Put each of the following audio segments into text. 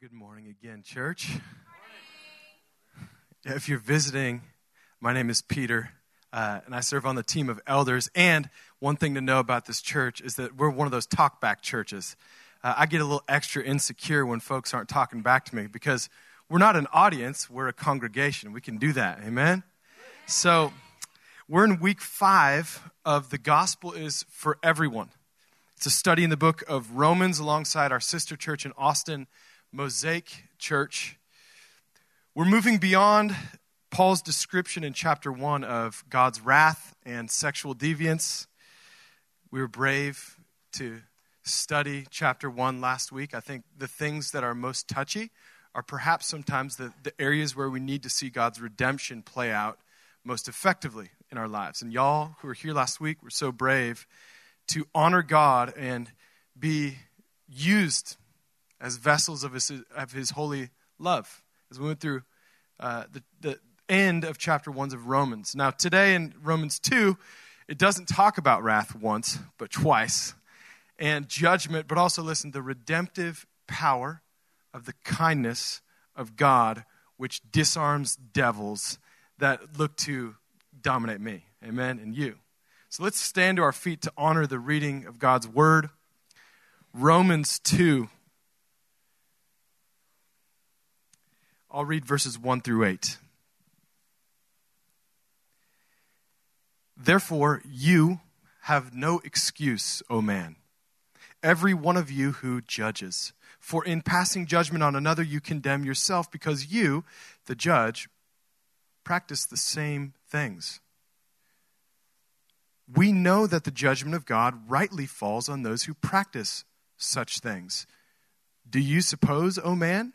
Good morning again, church. If you're visiting, my name is Peter, uh, and I serve on the team of elders. And one thing to know about this church is that we're one of those talkback churches. Uh, I get a little extra insecure when folks aren't talking back to me because we're not an audience, we're a congregation. We can do that. Amen? So, we're in week five of The Gospel is for Everyone. It's a study in the book of Romans alongside our sister church in Austin. Mosaic Church. We're moving beyond Paul's description in chapter 1 of God's wrath and sexual deviance. We were brave to study chapter 1 last week. I think the things that are most touchy are perhaps sometimes the, the areas where we need to see God's redemption play out most effectively in our lives. And y'all who were here last week were so brave to honor God and be used as vessels of his, of his holy love. As we went through uh, the, the end of chapter 1 of Romans. Now, today in Romans 2, it doesn't talk about wrath once, but twice, and judgment, but also, listen, the redemptive power of the kindness of God, which disarms devils that look to dominate me. Amen. And you. So let's stand to our feet to honor the reading of God's word. Romans 2 I'll read verses 1 through 8. Therefore, you have no excuse, O man, every one of you who judges. For in passing judgment on another, you condemn yourself, because you, the judge, practice the same things. We know that the judgment of God rightly falls on those who practice such things. Do you suppose, O man,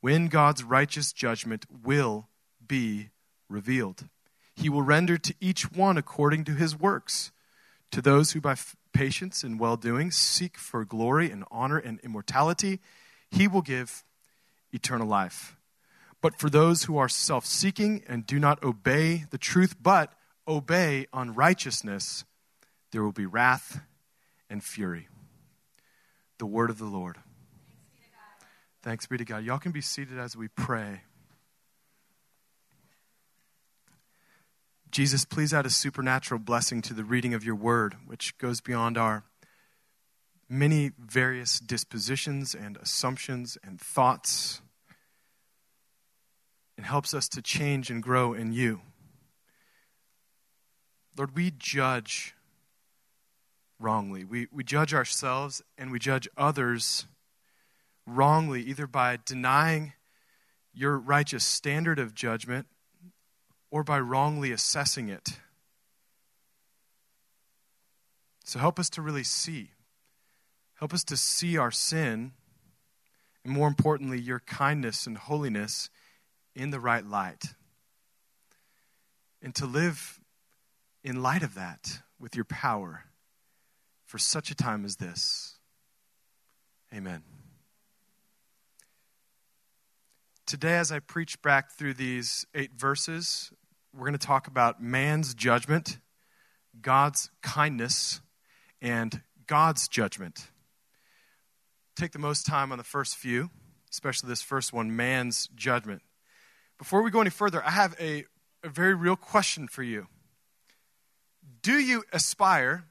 when God's righteous judgment will be revealed. He will render to each one according to his works. To those who by f- patience and well doing seek for glory and honor and immortality, he will give eternal life. But for those who are self seeking and do not obey the truth, but obey unrighteousness, there will be wrath and fury. The word of the Lord. Thanks be to God. Y'all can be seated as we pray. Jesus, please add a supernatural blessing to the reading of your word, which goes beyond our many various dispositions and assumptions and thoughts and helps us to change and grow in you. Lord, we judge wrongly. We, we judge ourselves and we judge others wrongly, either by denying your righteous standard of judgment or by wrongly assessing it. So help us to really see. Help us to see our sin, and more importantly, your kindness and holiness in the right light. And to live in light of that with your power for such a time as this. Amen. Today, as I preach back through these eight verses, we're going to talk about man's judgment, God's kindness, and God's judgment. Take the most time on the first few, especially this first one man's judgment. Before we go any further, I have a, a very real question for you. Do you aspire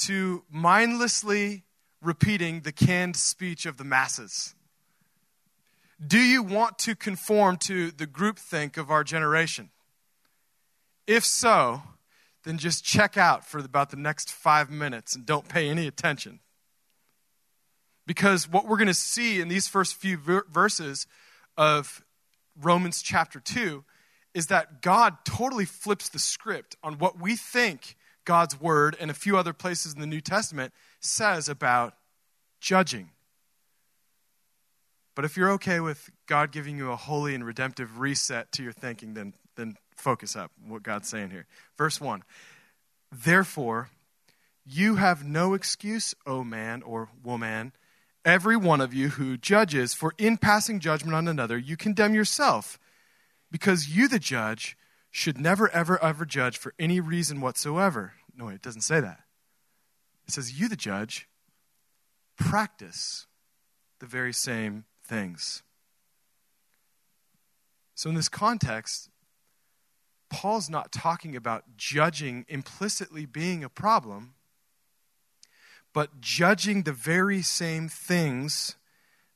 to mindlessly repeating the canned speech of the masses? Do you want to conform to the groupthink of our generation? If so, then just check out for about the next five minutes and don't pay any attention. Because what we're going to see in these first few verses of Romans chapter 2 is that God totally flips the script on what we think God's word and a few other places in the New Testament says about judging But if you're okay with God giving you a holy and redemptive reset to your thinking, then, then focus up what God's saying here. Verse 1 Therefore, you have no excuse, O man or woman, every one of you who judges, for in passing judgment on another, you condemn yourself, because you, the judge, should never, ever, ever judge for any reason whatsoever. No, it doesn't say that. It says, You, the judge, practice the very same things. So, in this context, Paul's not talking about judging implicitly being a problem, but judging the very same things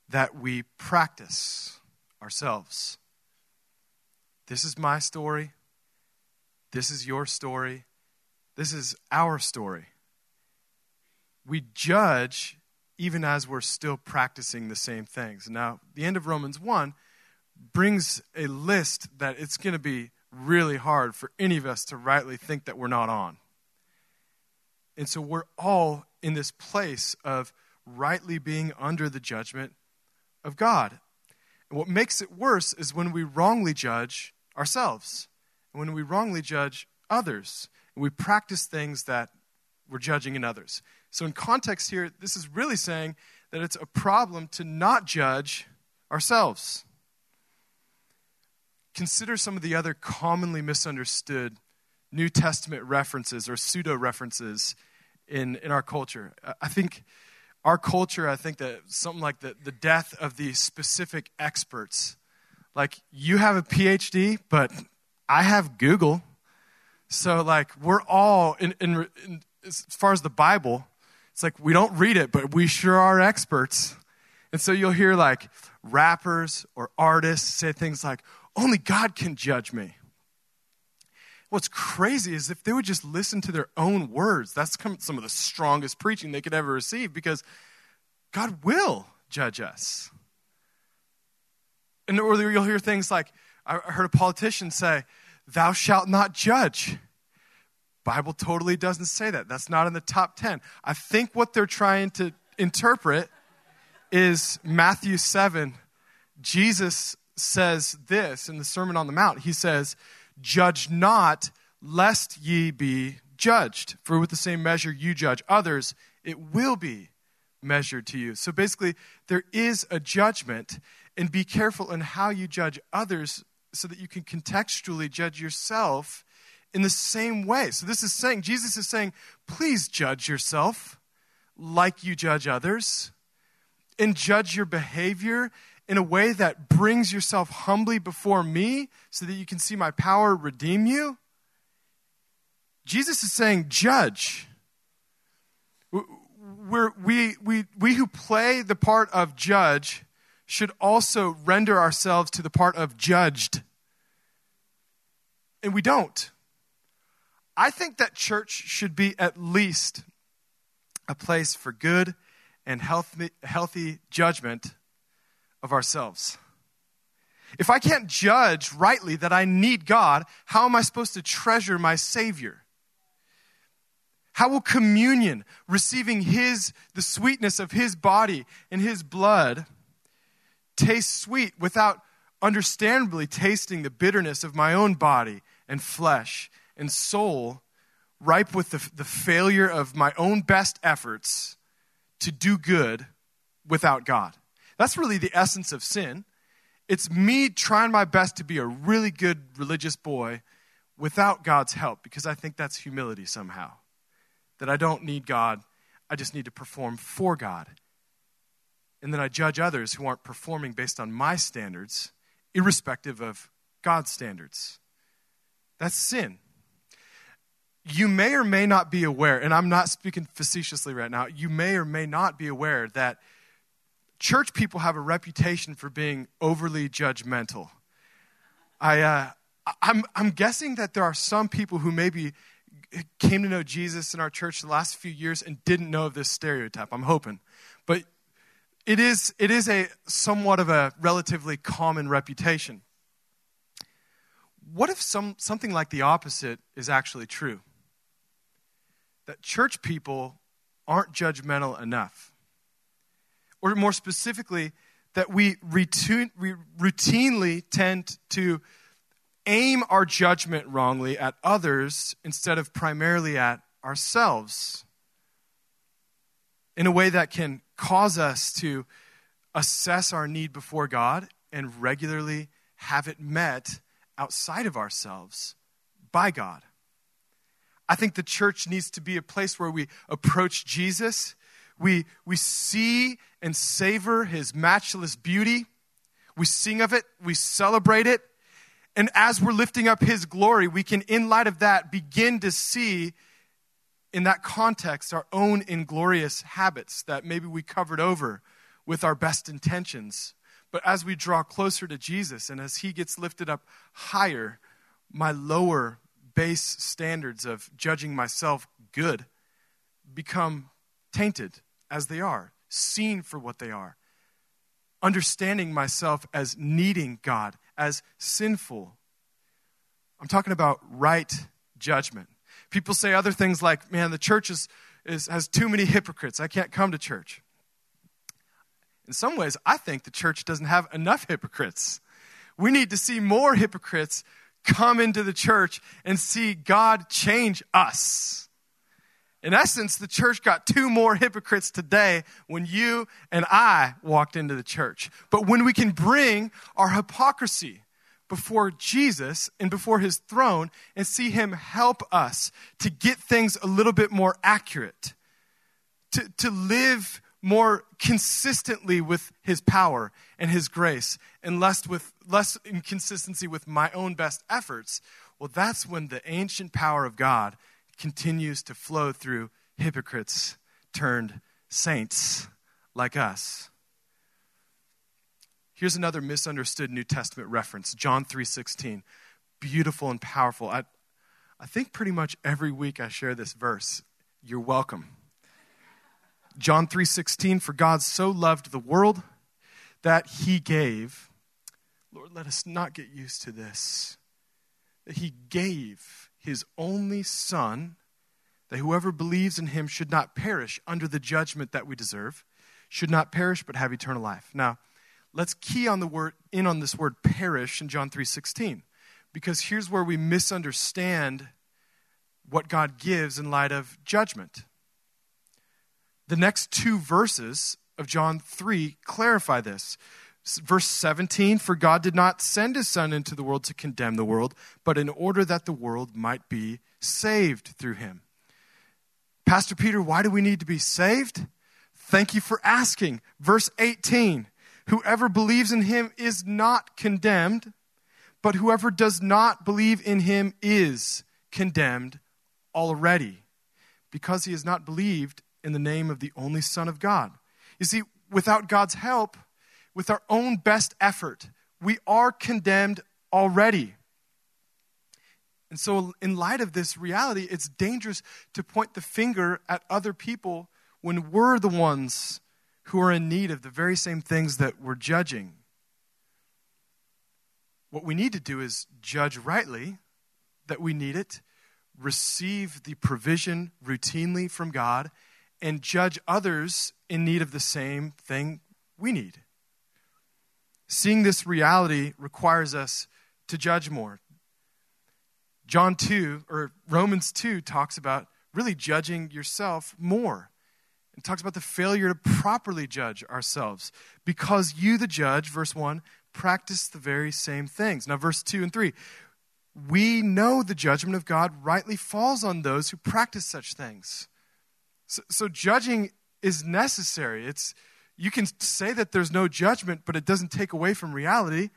that we practice ourselves. This is my story. This is your story. This is our story. We judge even as we're still practicing the same things. Now, the end of Romans 1 brings a list that it's going to be really hard for any of us to rightly think that we're not on. And so we're all in this place of rightly being under the judgment of God. And what makes it worse is when we wrongly judge ourselves, and when we wrongly judge others, and we practice things that we're judging in others. So, in context here, this is really saying that it's a problem to not judge ourselves. Consider some of the other commonly misunderstood New Testament references or pseudo references in, in our culture. I think our culture, I think that something like the, the death of the specific experts. Like, you have a PhD, but I have Google. So, like, we're all, in, in, in, as far as the Bible, it's like we don't read it, but we sure are experts. And so you'll hear like rappers or artists say things like, only God can judge me. What's crazy is if they would just listen to their own words, that's some of the strongest preaching they could ever receive because God will judge us. And or you'll hear things like, I heard a politician say, Thou shalt not judge. Bible totally doesn't say that. That's not in the top 10. I think what they're trying to interpret is Matthew 7. Jesus says this in the Sermon on the Mount. He says, Judge not, lest ye be judged. For with the same measure you judge others, it will be measured to you. So basically, there is a judgment, and be careful in how you judge others so that you can contextually judge yourself in the same way. So, this is saying, Jesus is saying, please judge yourself like you judge others, and judge your behavior in a way that brings yourself humbly before me so that you can see my power redeem you. Jesus is saying, judge. We're, we, we, we who play the part of judge should also render ourselves to the part of judged. And we don't. I think that church should be at least a place for good and healthy, healthy judgment of ourselves. If I can't judge rightly that I need God, how am I supposed to treasure my Savior? How will communion, receiving His, the sweetness of His body and His blood, taste sweet without understandably tasting the bitterness of my own body and flesh and soul ripe with the, the failure of my own best efforts to do good without God. That's really the essence of sin. It's me trying my best to be a really good religious boy without God's help because I think that's humility somehow. That I don't need God, I just need to perform for God. And then I judge others who aren't performing based on my standards, irrespective of God's standards. That's sin you may or may not be aware, and I'm not speaking facetiously right now, you may or may not be aware that church people have a reputation for being overly judgmental. I, uh, I'm, I'm guessing that there are some people who maybe came to know Jesus in our church the last few years and didn't know of this stereotype. I'm hoping. But it is, it is a somewhat of a relatively common reputation. What if some, something like the opposite is actually true? That church people aren't judgmental enough. Or more specifically, that that we routinely tend to aim our judgment wrongly at others instead of primarily at ourselves in a way that can cause us to assess our need before God and regularly have it met outside of ourselves by God. I think the church needs to be a place where we approach Jesus, we, we see and savor his matchless beauty, we sing of it, we celebrate it, and as we're lifting up his glory, we can, in light of that, begin to see in that context our own inglorious habits that maybe we covered over with our best intentions. But as we draw closer to Jesus and as he gets lifted up higher, my lower base standards of judging myself good become tainted as they are, seen for what they are, understanding myself as needing God, as sinful. I'm talking about right judgment. People say other things like, man, the church is, is, has too many hypocrites. I can't come to church. In some ways, I think the church doesn't have enough hypocrites. We need to see more hypocrites come into the church and see God change us. In essence, the church got two more hypocrites today when you and I walked into the church. But when we can bring our hypocrisy before Jesus and before his throne and see him help us to get things a little bit more accurate, to, to live more consistently with his power and his grace and less with less inconsistency with my own best efforts well that's when the ancient power of god continues to flow through hypocrites turned saints like us. Here's another misunderstood new testament reference john 3.16 beautiful and powerful. I, I think pretty much every week i share this verse. You're welcome. John 3:16 for God so loved the world that he gave Lord let us not get used to this that he gave his only son that whoever believes in him should not perish under the judgment that we deserve should not perish but have eternal life. Now, let's key on the word in on this word perish in John 3:16 because here's where we misunderstand what God gives in light of judgment. The next two verses of John 3 clarify this. Verse 17 For God did not send his Son into the world to condemn the world, but in order that the world might be saved through him. Pastor Peter, why do we need to be saved? Thank you for asking. Verse 18 Whoever believes in him is not condemned, but whoever does not believe in him is condemned already, because he has not believed in the name of the only Son of God. You see, without God's help, with our own best effort, we are condemned already. And so, in light of this reality, it's dangerous to point the finger at other people when we're the ones who are in need of the very same things that we're judging. What we need to do is judge rightly that we need it, receive the provision routinely from God, and judge others in need of the same thing we need. Seeing this reality requires us to judge more. John 2 or Romans 2 talks about really judging yourself more. It talks about the failure to properly judge ourselves because you, the judge, verse 1, practice the very same things. Now, verse 2 and 3, we know the judgment of God rightly falls on those who practice such things. So, so judging is necessary. It's, you can say that there's no judgment, but it doesn't take away from reality.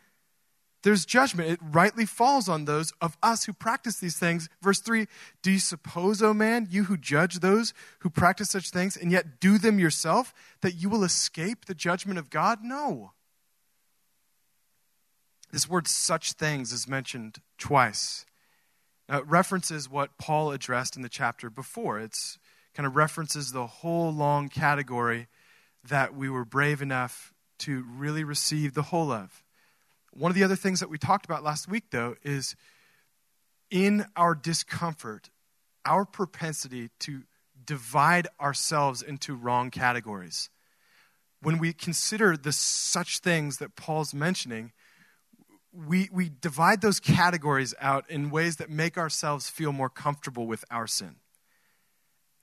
There's judgment. It rightly falls on those of us who practice these things. Verse 3 Do you suppose, O man, you who judge those who practice such things and yet do them yourself, that you will escape the judgment of God? No. This word such things is mentioned twice. Now, it references what Paul addressed in the chapter before. It's kind of references the whole long category that we were brave enough to really receive the whole of. One of the other things that we talked about last week, though, is in our discomfort, our propensity to divide ourselves into wrong categories. when we consider the such things that Paul's mentioning, we, we divide those categories out in ways that make ourselves feel more comfortable with our sin.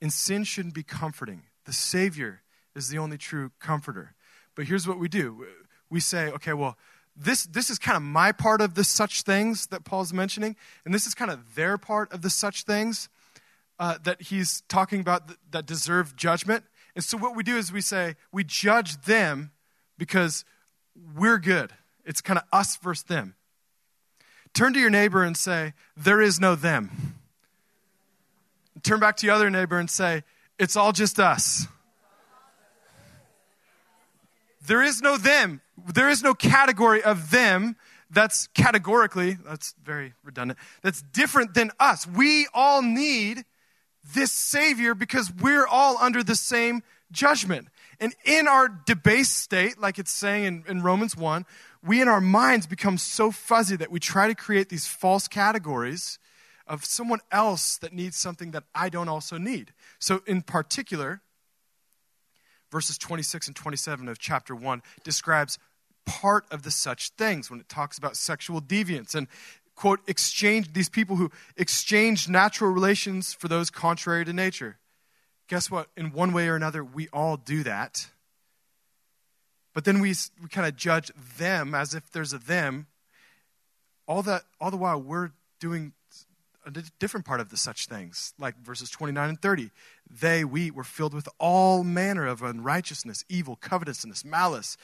And sin shouldn't be comforting. The Savior is the only true comforter. But here's what we do we say, okay, well, this, this is kind of my part of the such things that Paul's mentioning, and this is kind of their part of the such things uh, that he's talking about that, that deserve judgment. And so what we do is we say, we judge them because we're good. It's kind of us versus them. Turn to your neighbor and say, There is no them. Turn back to your other neighbor and say, It's all just us. There is no them. There is no category of them that's categorically, that's very redundant, that's different than us. We all need this Savior because we're all under the same judgment. And in our debased state, like it's saying in, in Romans 1, we in our minds become so fuzzy that we try to create these false categories of someone else that needs something that I don't also need. So, in particular, verses 26 and 27 of chapter 1 describes part of the such things when it talks about sexual deviance and quote exchange these people who exchange natural relations for those contrary to nature. Guess what? In one way or another we all do that. But then we, we kind of judge them as if there's a them. All that all the while we're doing a different part of the such things like verses 29 and 30 they we were filled with all manner of unrighteousness evil covetousness malice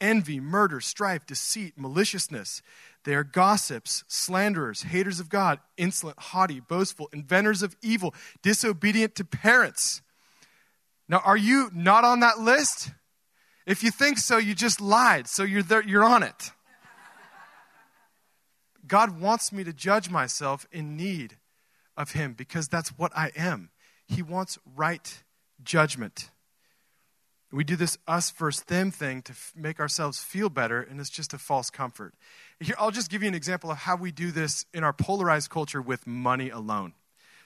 envy, murder, strife, deceit, maliciousness. They are gossips, slanderers, haters of God, insolent, haughty, boastful, inventors of evil, disobedient to parents. Now, are you not on that list? If you think so, you just lied, so you're, there, you're on it. God wants me to judge myself in need of Him because that's what I am. He wants right judgment. We do this us versus them thing to f- make ourselves feel better, and it's just a false comfort. Here, I'll just give you an example of how we do this in our polarized culture with money alone.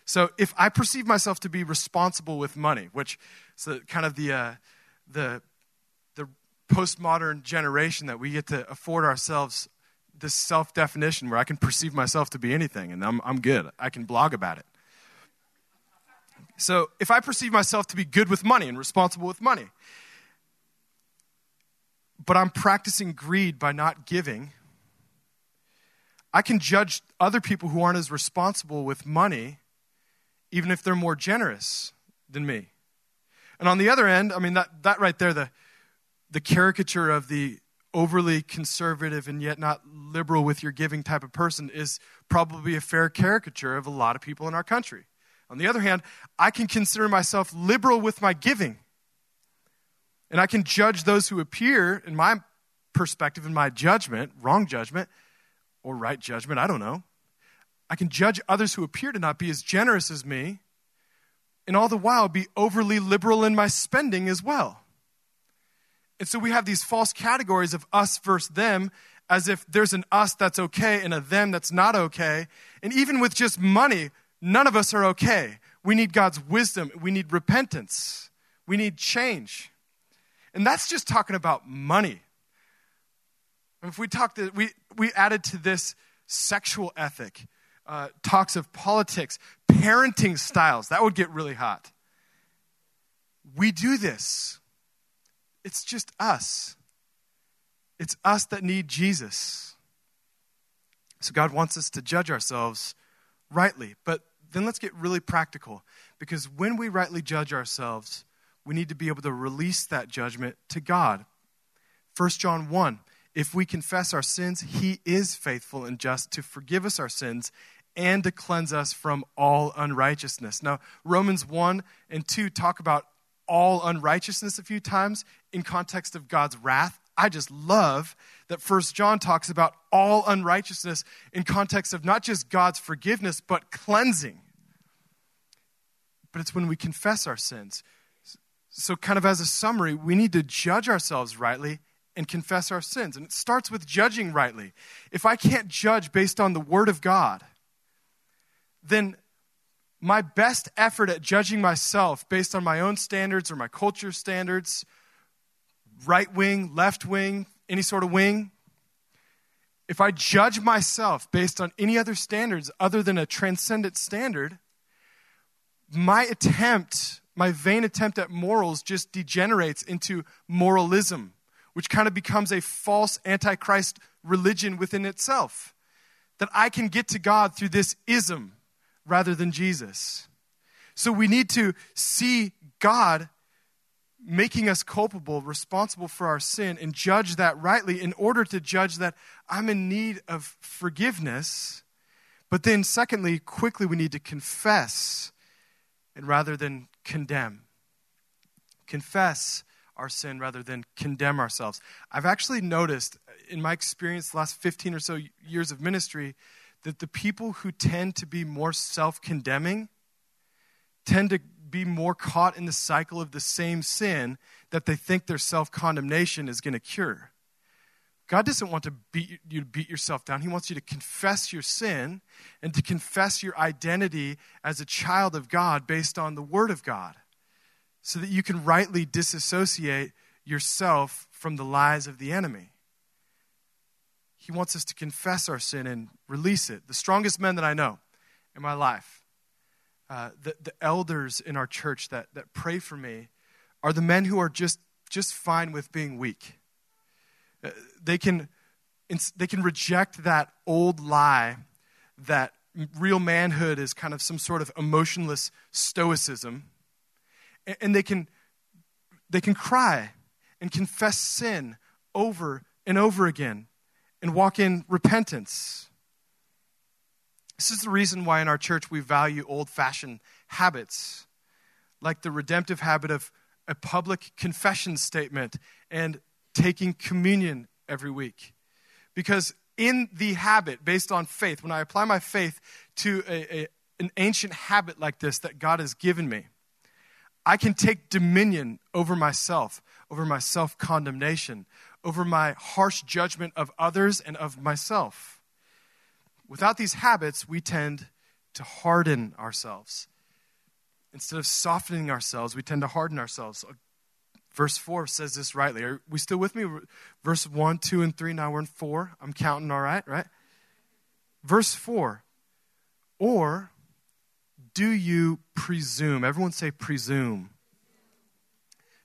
So, if I perceive myself to be responsible with money, which is kind of the, uh, the, the postmodern generation that we get to afford ourselves this self definition where I can perceive myself to be anything and I'm, I'm good. I can blog about it. So, if I perceive myself to be good with money and responsible with money, but I'm practicing greed by not giving, I can judge other people who aren't as responsible with money, even if they're more generous than me. And on the other end, I mean, that, that right there, the, the caricature of the overly conservative and yet not liberal with your giving type of person is probably a fair caricature of a lot of people in our country. On the other hand, I can consider myself liberal with my giving. And I can judge those who appear, in my perspective, in my judgment, wrong judgment, or right judgment, I don't know. I can judge others who appear to not be as generous as me, and all the while be overly liberal in my spending as well. And so we have these false categories of us versus them, as if there's an us that's okay and a them that's not okay. And even with just money, None of us are okay. We need God's wisdom. We need repentance. We need change. And that's just talking about money. If we talk to, we, we added to this sexual ethic, uh, talks of politics, parenting styles, that would get really hot. We do this. It's just us. It's us that need Jesus. So God wants us to judge ourselves rightly. But then let's get really practical because when we rightly judge ourselves, we need to be able to release that judgment to God. 1 John 1 If we confess our sins, he is faithful and just to forgive us our sins and to cleanse us from all unrighteousness. Now, Romans 1 and 2 talk about all unrighteousness a few times in context of God's wrath. I just love that First John talks about all unrighteousness in context of not just God's forgiveness, but cleansing. But it's when we confess our sins. So, kind of as a summary, we need to judge ourselves rightly and confess our sins. And it starts with judging rightly. If I can't judge based on the Word of God, then my best effort at judging myself based on my own standards or my culture standards right wing, left wing, any sort of wing, if I judge myself based on any other standards other than a transcendent standard, my attempt, my vain attempt at morals just degenerates into moralism, which kind of becomes a false antichrist religion within itself. That I can get to God through this ism rather than Jesus. So we need to see God making us culpable, responsible for our sin, and judge that rightly in order to judge that I'm in need of forgiveness. But then, secondly, quickly we need to confess and rather than condemn. Confess our sin rather than condemn ourselves. I've actually noticed in my experience, the last 15 or so years of ministry, that the people who tend to be more self condemning tend to be more caught in the cycle of the same sin that they think their self condemnation is going to cure. God doesn't want to beat you to beat yourself down. He wants you to confess your sin and to confess your identity as a child of God based on the Word of God so that you can rightly disassociate yourself from the lies of the enemy. He wants us to confess our sin and release it. The strongest men that I know in my life, uh, the, the elders in our church that, that pray for me, are the men who are just, just fine with being weak uh, they can, they can reject that old lie that real manhood is kind of some sort of emotionless stoicism. And they can, they can cry and confess sin over and over again and walk in repentance. This is the reason why in our church we value old fashioned habits, like the redemptive habit of a public confession statement and taking communion every week. Because in the habit, based on faith, when I apply my faith to a, a, an ancient habit like this that God has given me, I can take dominion over myself, over my self condemnation, over my harsh judgment of others and of myself. Without these habits, we tend to harden ourselves. Instead of softening ourselves, we tend to harden ourselves. Uh, verse 4 says this rightly. Are we still with me? Verse 1, 2, and 3. Now we're in 4. I'm counting all right, right? Verse 4. Or do you presume? Everyone say presume.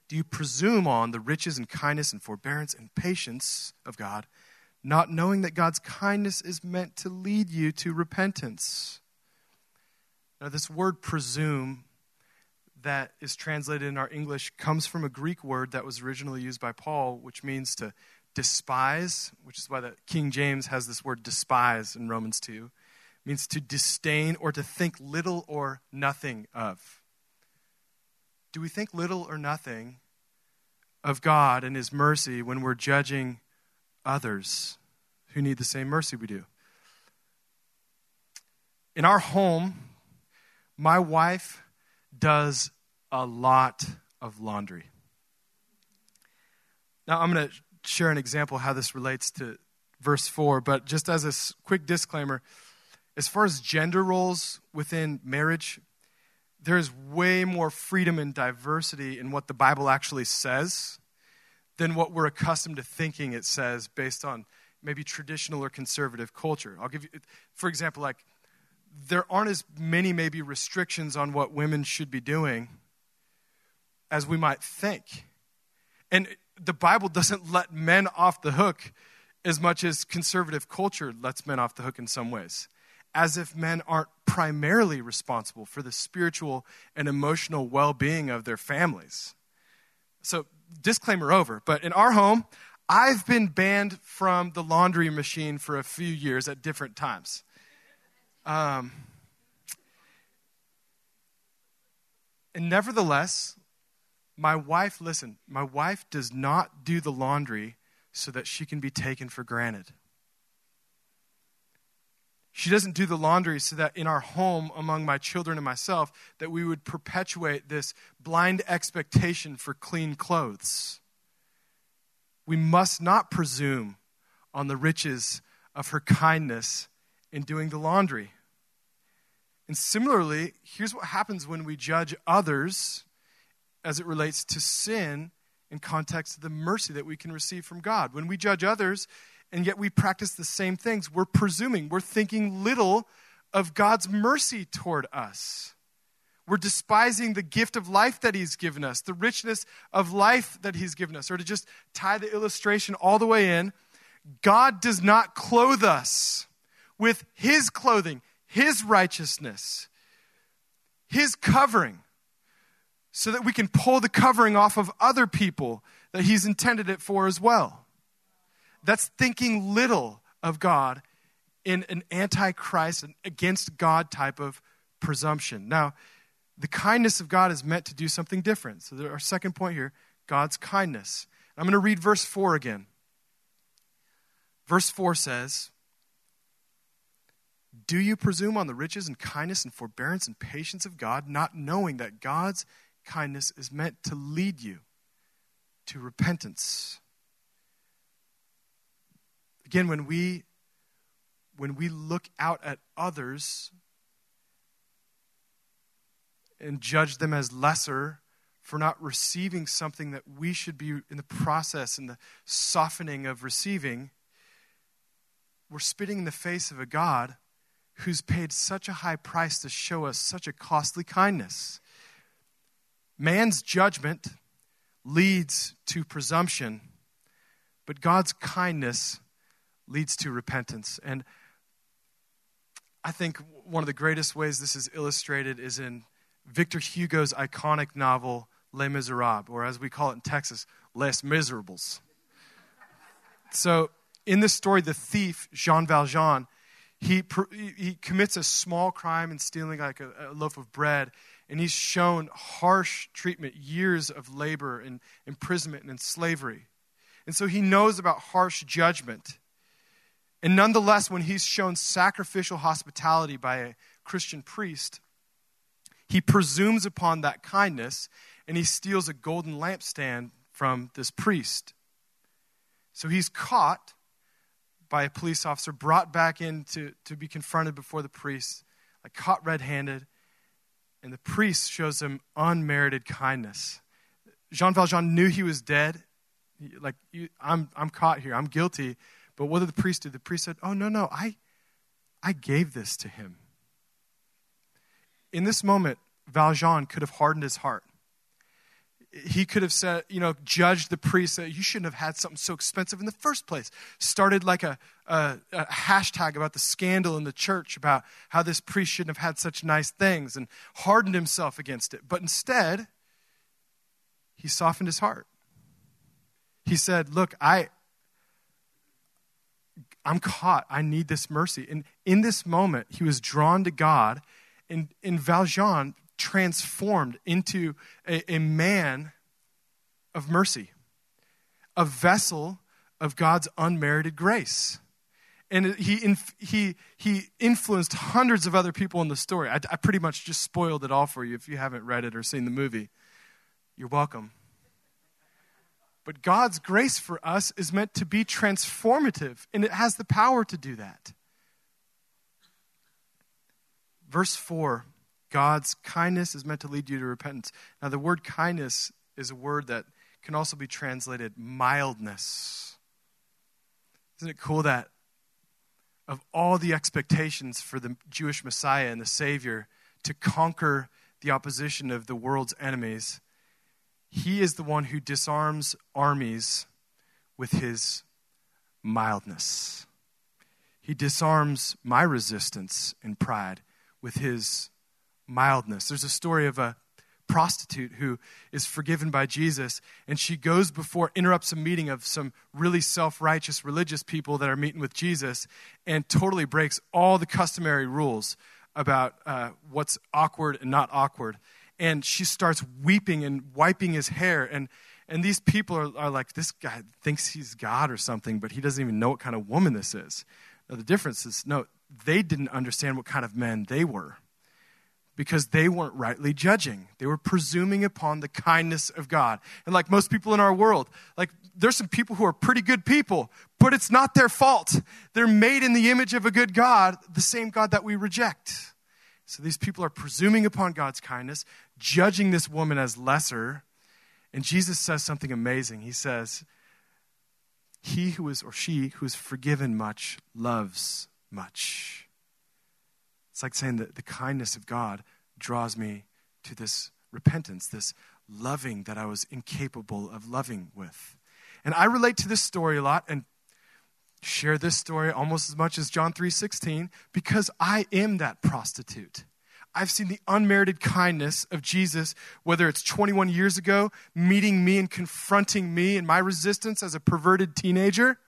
Do you presume on the riches and kindness and forbearance and patience of God, not knowing that God's kindness is meant to lead you to repentance? Now, this word presume that is translated in our English comes from a Greek word that was originally used by Paul, which means to despise, which is why the King James has this word despise in Romans 2. It means to disdain or to think little or nothing of. Do we think little or nothing of God and His mercy when we're judging others who need the same mercy we do? In our home, my wife does a lot of laundry. Now, I'm going to share an example how this relates to verse 4, but just as a quick disclaimer, as far as gender roles within marriage, there is way more freedom and diversity in what the Bible actually says than what we're accustomed to thinking it says based on maybe traditional or conservative culture. I'll give you, for example, like there aren't as many maybe restrictions on what women should be doing as we might think. And the Bible doesn't let men off the hook as much as conservative culture lets men off the hook in some ways, as if men aren't primarily responsible for the spiritual and emotional well being of their families. So, disclaimer over, but in our home, I've been banned from the laundry machine for a few years at different times. Um, and nevertheless, my wife, listen, my wife does not do the laundry so that she can be taken for granted. She doesn't do the laundry so that in our home among my children and myself that we would perpetuate this blind expectation for clean clothes. We must not presume on the riches of her kindness in doing the laundry. And similarly, here's what happens when we judge others as it relates to sin in context of the mercy that we can receive from God. When we judge others and yet we practice the same things, we're presuming, we're thinking little of God's mercy toward us. We're despising the gift of life that He's given us, the richness of life that He's given us. Or to just tie the illustration all the way in, God does not clothe us with His clothing, His righteousness, His covering so that we can pull the covering off of other people that He's intended it for as well. That's thinking little of God in an antichrist and against God type of presumption. Now, the kindness of God is meant to do something different. So, our second point here God's kindness. I'm going to read verse 4 again. Verse 4 says, Do you presume on the riches and kindness and forbearance and patience of God, not knowing that God's kindness is meant to lead you to repentance. Again, when we when we look out at others and judge them as lesser for not receiving something that we should be in the process and the softening of receiving, we're spitting in the face of a God who's paid such a high price to show us such a costly kindness. Man's judgment leads to presumption, but God's kindness leads to repentance. And I think one of the greatest ways this is illustrated is in Victor Hugo's iconic novel, Les Miserables, or as we call it in Texas, Les Miserables. So, in this story, the thief, Jean Valjean, he, he commits a small crime in stealing like a, a loaf of bread, and he's shown harsh treatment, years of labor and imprisonment and slavery. And so he knows about harsh judgment. And nonetheless, when he's shown sacrificial hospitality by a Christian priest, he presumes upon that kindness and he steals a golden lampstand from this priest. So he's caught by a police officer, brought back in to, to be confronted before the priest, like caught red handed. And the priest shows him unmerited kindness. Jean Valjean knew he was dead. Like, I'm, I'm caught here. I'm guilty. But what did the priest do? The priest said, Oh, no, no. I, I gave this to him. In this moment, Valjean could have hardened his heart he could have said, you know, judged the priest that you shouldn't have had something so expensive in the first place. Started like a, a, a, hashtag about the scandal in the church about how this priest shouldn't have had such nice things and hardened himself against it. But instead, he softened his heart. He said, Look, I, I'm caught. I need this mercy. And in this moment, he was drawn to God. And, and Valjean transformed into a, a man of mercy, a vessel of God's unmerited grace. And he, he, he influenced hundreds of other people in the story. I, I pretty much just spoiled it all for you if you haven't read it or seen the movie. You're welcome. But God's grace for us is meant to be transformative, and it has the power to do that. Verse 4 God's kindness is meant to lead you to repentance. Now, the word kindness is a word that can also be translated mildness. Isn't it cool that of all the expectations for the Jewish Messiah and the Savior to conquer the opposition of the world's enemies, he is the one who disarms armies with his mildness. He disarms my resistance and pride with his mildness. There's a story of a prostitute who is forgiven by Jesus, and she goes before, interrupts a meeting of some really self righteous religious people that are meeting with Jesus, and totally breaks all the customary rules about uh, what's awkward and not awkward. And she starts weeping and wiping his hair. And, and these people are, are like, this guy thinks he's God or something, but he doesn't even know what kind of woman this is. Now, the difference is no, they didn't understand what kind of men they were because they weren't rightly judging. They were presuming upon the kindness of God. And like most people in our world, like there's some people who are pretty good people, but it's not their fault. They're made in the image of a good God, the same God that we reject. So these people are presuming upon God's kindness, judging this woman as lesser, And Jesus says something amazing. He says, He who is, or she who is forgiven much, loves much. It's like saying that the kindness of God draws me to this repentance, this loving that I was incapable of loving with. And I relate to this story a lot and share this story almost as much as John 3:16 because I am that prostitute. I've seen the unmerited kindness of Jesus, whether it's 21 years ago, meeting me and confronting me in my resistance as a perverted teenager,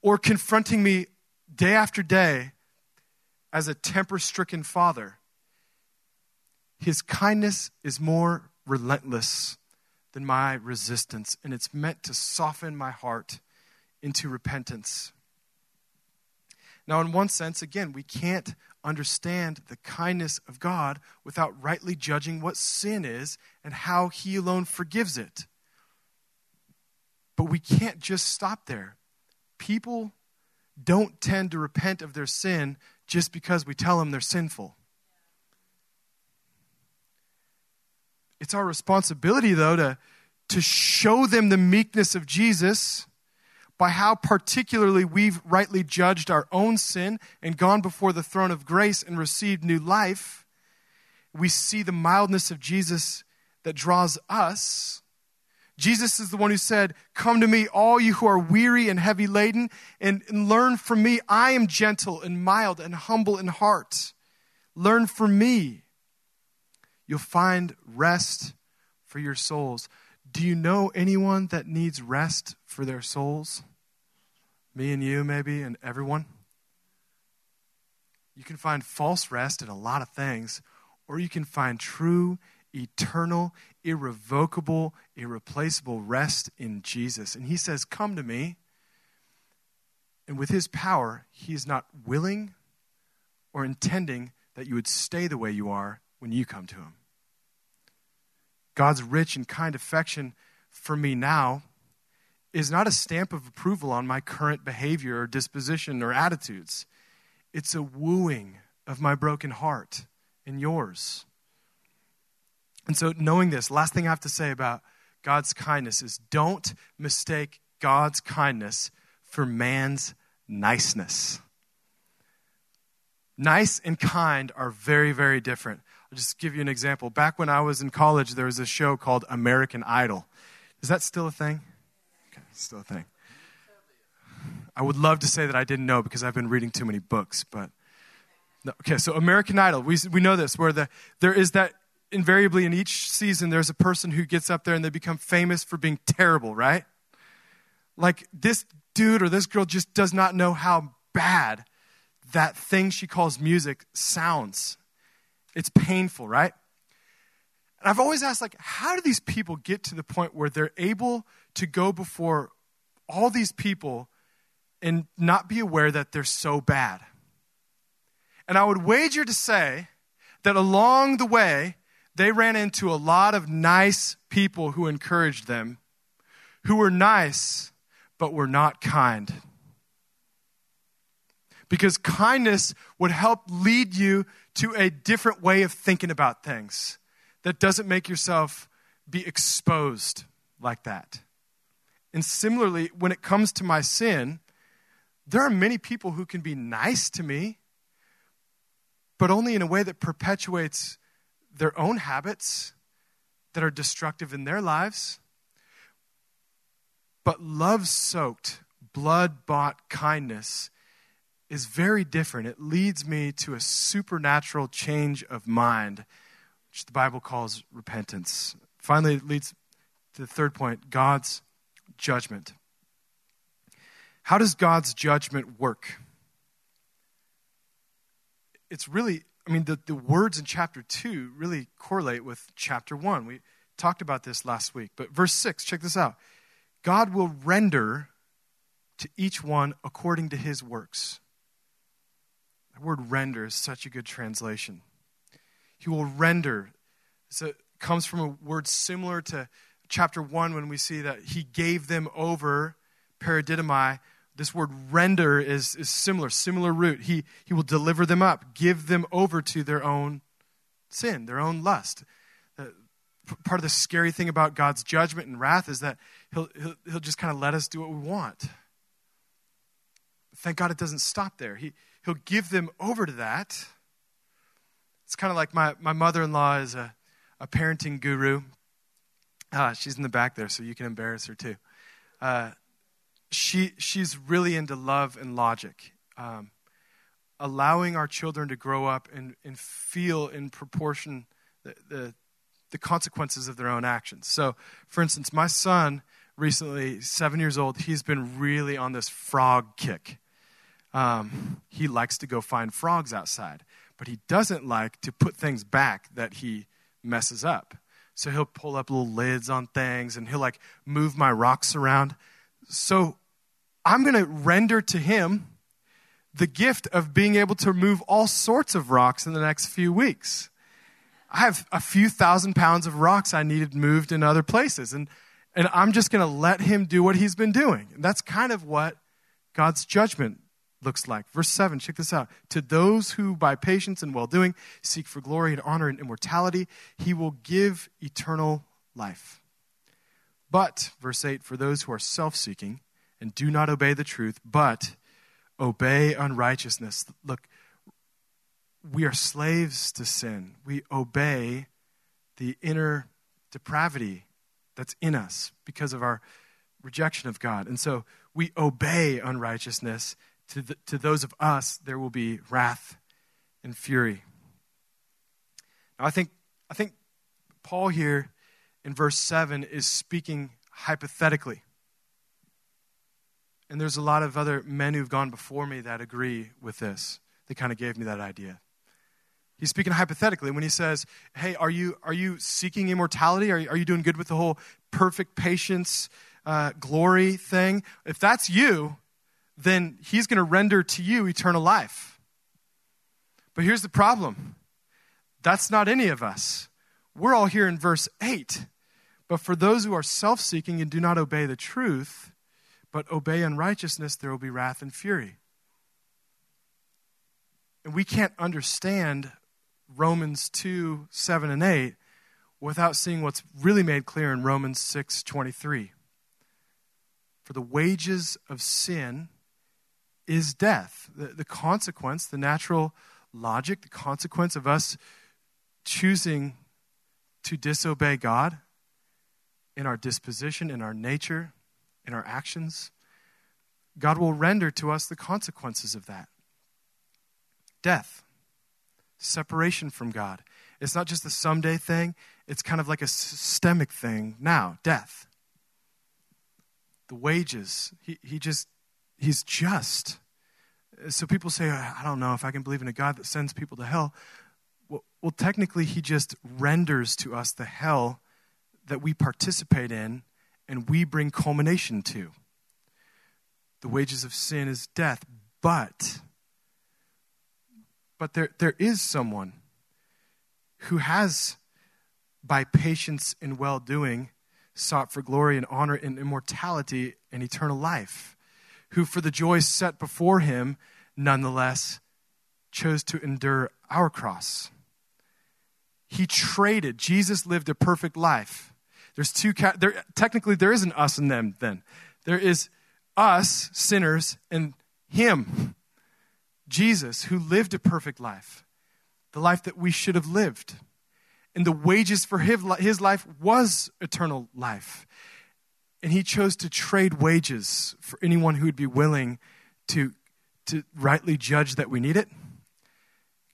or confronting me day after day as a temper stricken father. His kindness is more relentless than my resistance, and it's meant to soften my heart into repentance. Now, in one sense, again, we can't understand the kindness of God without rightly judging what sin is and how He alone forgives it. But we can't just stop there. People don't tend to repent of their sin just because we tell them they're sinful. It's our responsibility, though, to, to show them the meekness of Jesus by how particularly we've rightly judged our own sin and gone before the throne of grace and received new life. We see the mildness of Jesus that draws us. Jesus is the one who said, Come to me, all you who are weary and heavy laden, and, and learn from me. I am gentle and mild and humble in heart. Learn from me. You'll find rest for your souls. Do you know anyone that needs rest for their souls? Me and you, maybe, and everyone. You can find false rest in a lot of things, or you can find true, eternal, irrevocable, irreplaceable rest in Jesus. And He says, Come to me. And with His power, He is not willing or intending that you would stay the way you are when you come to Him. God's rich and kind affection for me now is not a stamp of approval on my current behavior or disposition or attitudes. It's a wooing of my broken heart and yours. And so, knowing this, last thing I have to say about God's kindness is don't mistake God's kindness for man's niceness. Nice and kind are very, very different. I'll just give you an example. Back when I was in college, there was a show called American Idol. Is that still a thing? Still a thing. I would love to say that I didn't know because I've been reading too many books, but no. okay. So American Idol, we we know this where the there is that invariably in each season there's a person who gets up there and they become famous for being terrible, right? Like this dude or this girl just does not know how bad that thing she calls music sounds it's painful, right? And I've always asked, like, how do these people get to the point where they're able to go before all these people and not be aware that they're so bad? And I would wager to say that along the way, they ran into a lot of nice people who encouraged them, who were nice, but were not kind. Because kindness would help lead you to a different way of thinking about things that doesn't make yourself be exposed like that. And similarly, when it comes to my sin, there are many people who can be nice to me, but only in a way that perpetuates their own habits that are destructive in their lives. But love soaked, blood bought kindness is very different. It leads me to a supernatural change of mind, which the Bible calls repentance. Finally, it leads to the third point God's judgment. How does God's judgment work? It's really, I mean, the, the words in chapter 2 really correlate with chapter 1. We talked about this last week. But verse 6, check this out God will render to each one according to his works. The word render is such a good translation. He will render. So it comes from a word similar to chapter 1 when we see that he gave them over, paradidomai. This word render is, is similar, similar root. He, he will deliver them up, give them over to their own sin, their own lust. Uh, the part of the scary thing about God's judgment and wrath is that he'll, he'll, he'll just kind of let us do what we want. Thank God it doesn't stop there. He, he'll give them over to that. It's kind of like my, my mother in law is a, a parenting guru. Uh, she's in the back there, so you can embarrass her too. Uh, she, she's really into love and logic. Um, allowing our children to grow up and, and feel in proportion the, the, the consequences of their own actions. So, for instance, my son recently, seven years old, he's been really on this frog kick. Um, he likes to go find frogs outside, but he doesn't like to put things back that he messes up. So he'll pull up little lids on things and he'll like move my rocks around. So I'm going to render to him the gift of being able to move all sorts of rocks in the next few weeks. I have a few thousand pounds of rocks I needed moved in other places. And, and I'm just going to let him do what he's been doing. And that's kind of what God's judgment looks like. Verse 7, check this out. To those who by patience and well doing seek for glory and honor and immortality, he will give eternal life. But, verse 8, for those who are self seeking and do not obey the truth, but obey unrighteousness. Look, we are slaves to sin. We obey the inner depravity that's in us because of our rejection of God. And so we obey unrighteousness. To, the, to those of us, there will be wrath and fury. Now, I think, I think Paul here in verse 7 is speaking hypothetically. And there's a lot of other men who've gone before me that agree with this. They kind of gave me that idea. He's speaking hypothetically when he says, Hey, are you, are you seeking immortality? Are you, are you doing good with the whole perfect patience, uh, glory thing? If that's you, then he's going to render to you eternal life. But here's the problem that's not any of us. We're all here in verse 8. But for those who are self seeking and do not obey the truth, but obey unrighteousness, there will be wrath and fury. And we can't understand Romans 2 7 and 8 without seeing what's really made clear in Romans 6 23. For the wages of sin is death. The, the consequence, the natural logic, the consequence of us choosing to disobey God in our disposition, in our nature, in our actions, God will render to us the consequences of that death separation from God. It's not just a someday thing, it's kind of like a systemic thing now death. The wages, he, he just, he's just. So people say, I don't know if I can believe in a God that sends people to hell. Well, well technically, he just renders to us the hell that we participate in and we bring culmination to. The wages of sin is death, but but there, there is someone who has, by patience and well doing, sought for glory and honor and immortality and eternal life, who, for the joy set before him, nonetheless chose to endure our cross. He traded. Jesus lived a perfect life. There's two, there, technically, there isn't us and them then. There is us, sinners, and him. Jesus, who lived a perfect life, the life that we should have lived. And the wages for his life was eternal life. And he chose to trade wages for anyone who would be willing to, to rightly judge that we need it,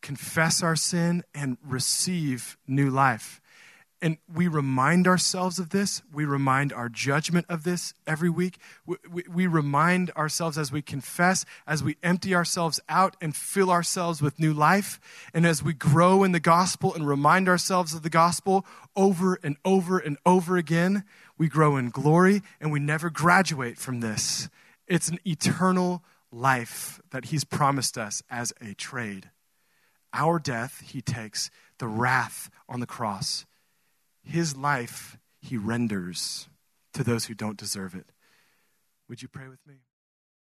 confess our sin, and receive new life. And we remind ourselves of this. We remind our judgment of this every week. We, we, we, remind ourselves as we confess, as we empty ourselves out and fill ourselves with new life. And as we grow in the gospel and remind ourselves of the gospel over and over and over again, we grow in glory and we never graduate from this. It's an eternal life that He's promised us as a trade. Our death, He takes, the wrath on the cross his life he renders to those who don't deserve it. Would you pray with me?